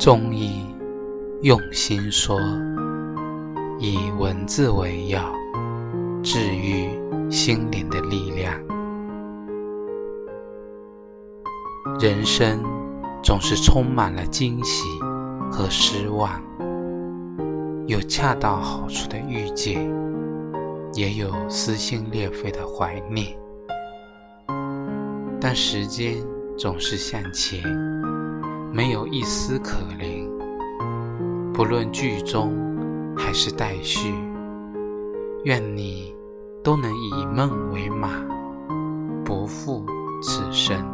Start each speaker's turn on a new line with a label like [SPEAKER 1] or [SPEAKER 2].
[SPEAKER 1] 中医用心说，以文字为药，治愈心灵的力量。人生总是充满了惊喜和失望，有恰到好处的遇见，也有撕心裂肺的怀念。但时间总是向前。没有一丝可怜，不论剧中还是待续，愿你都能以梦为马，不负此生。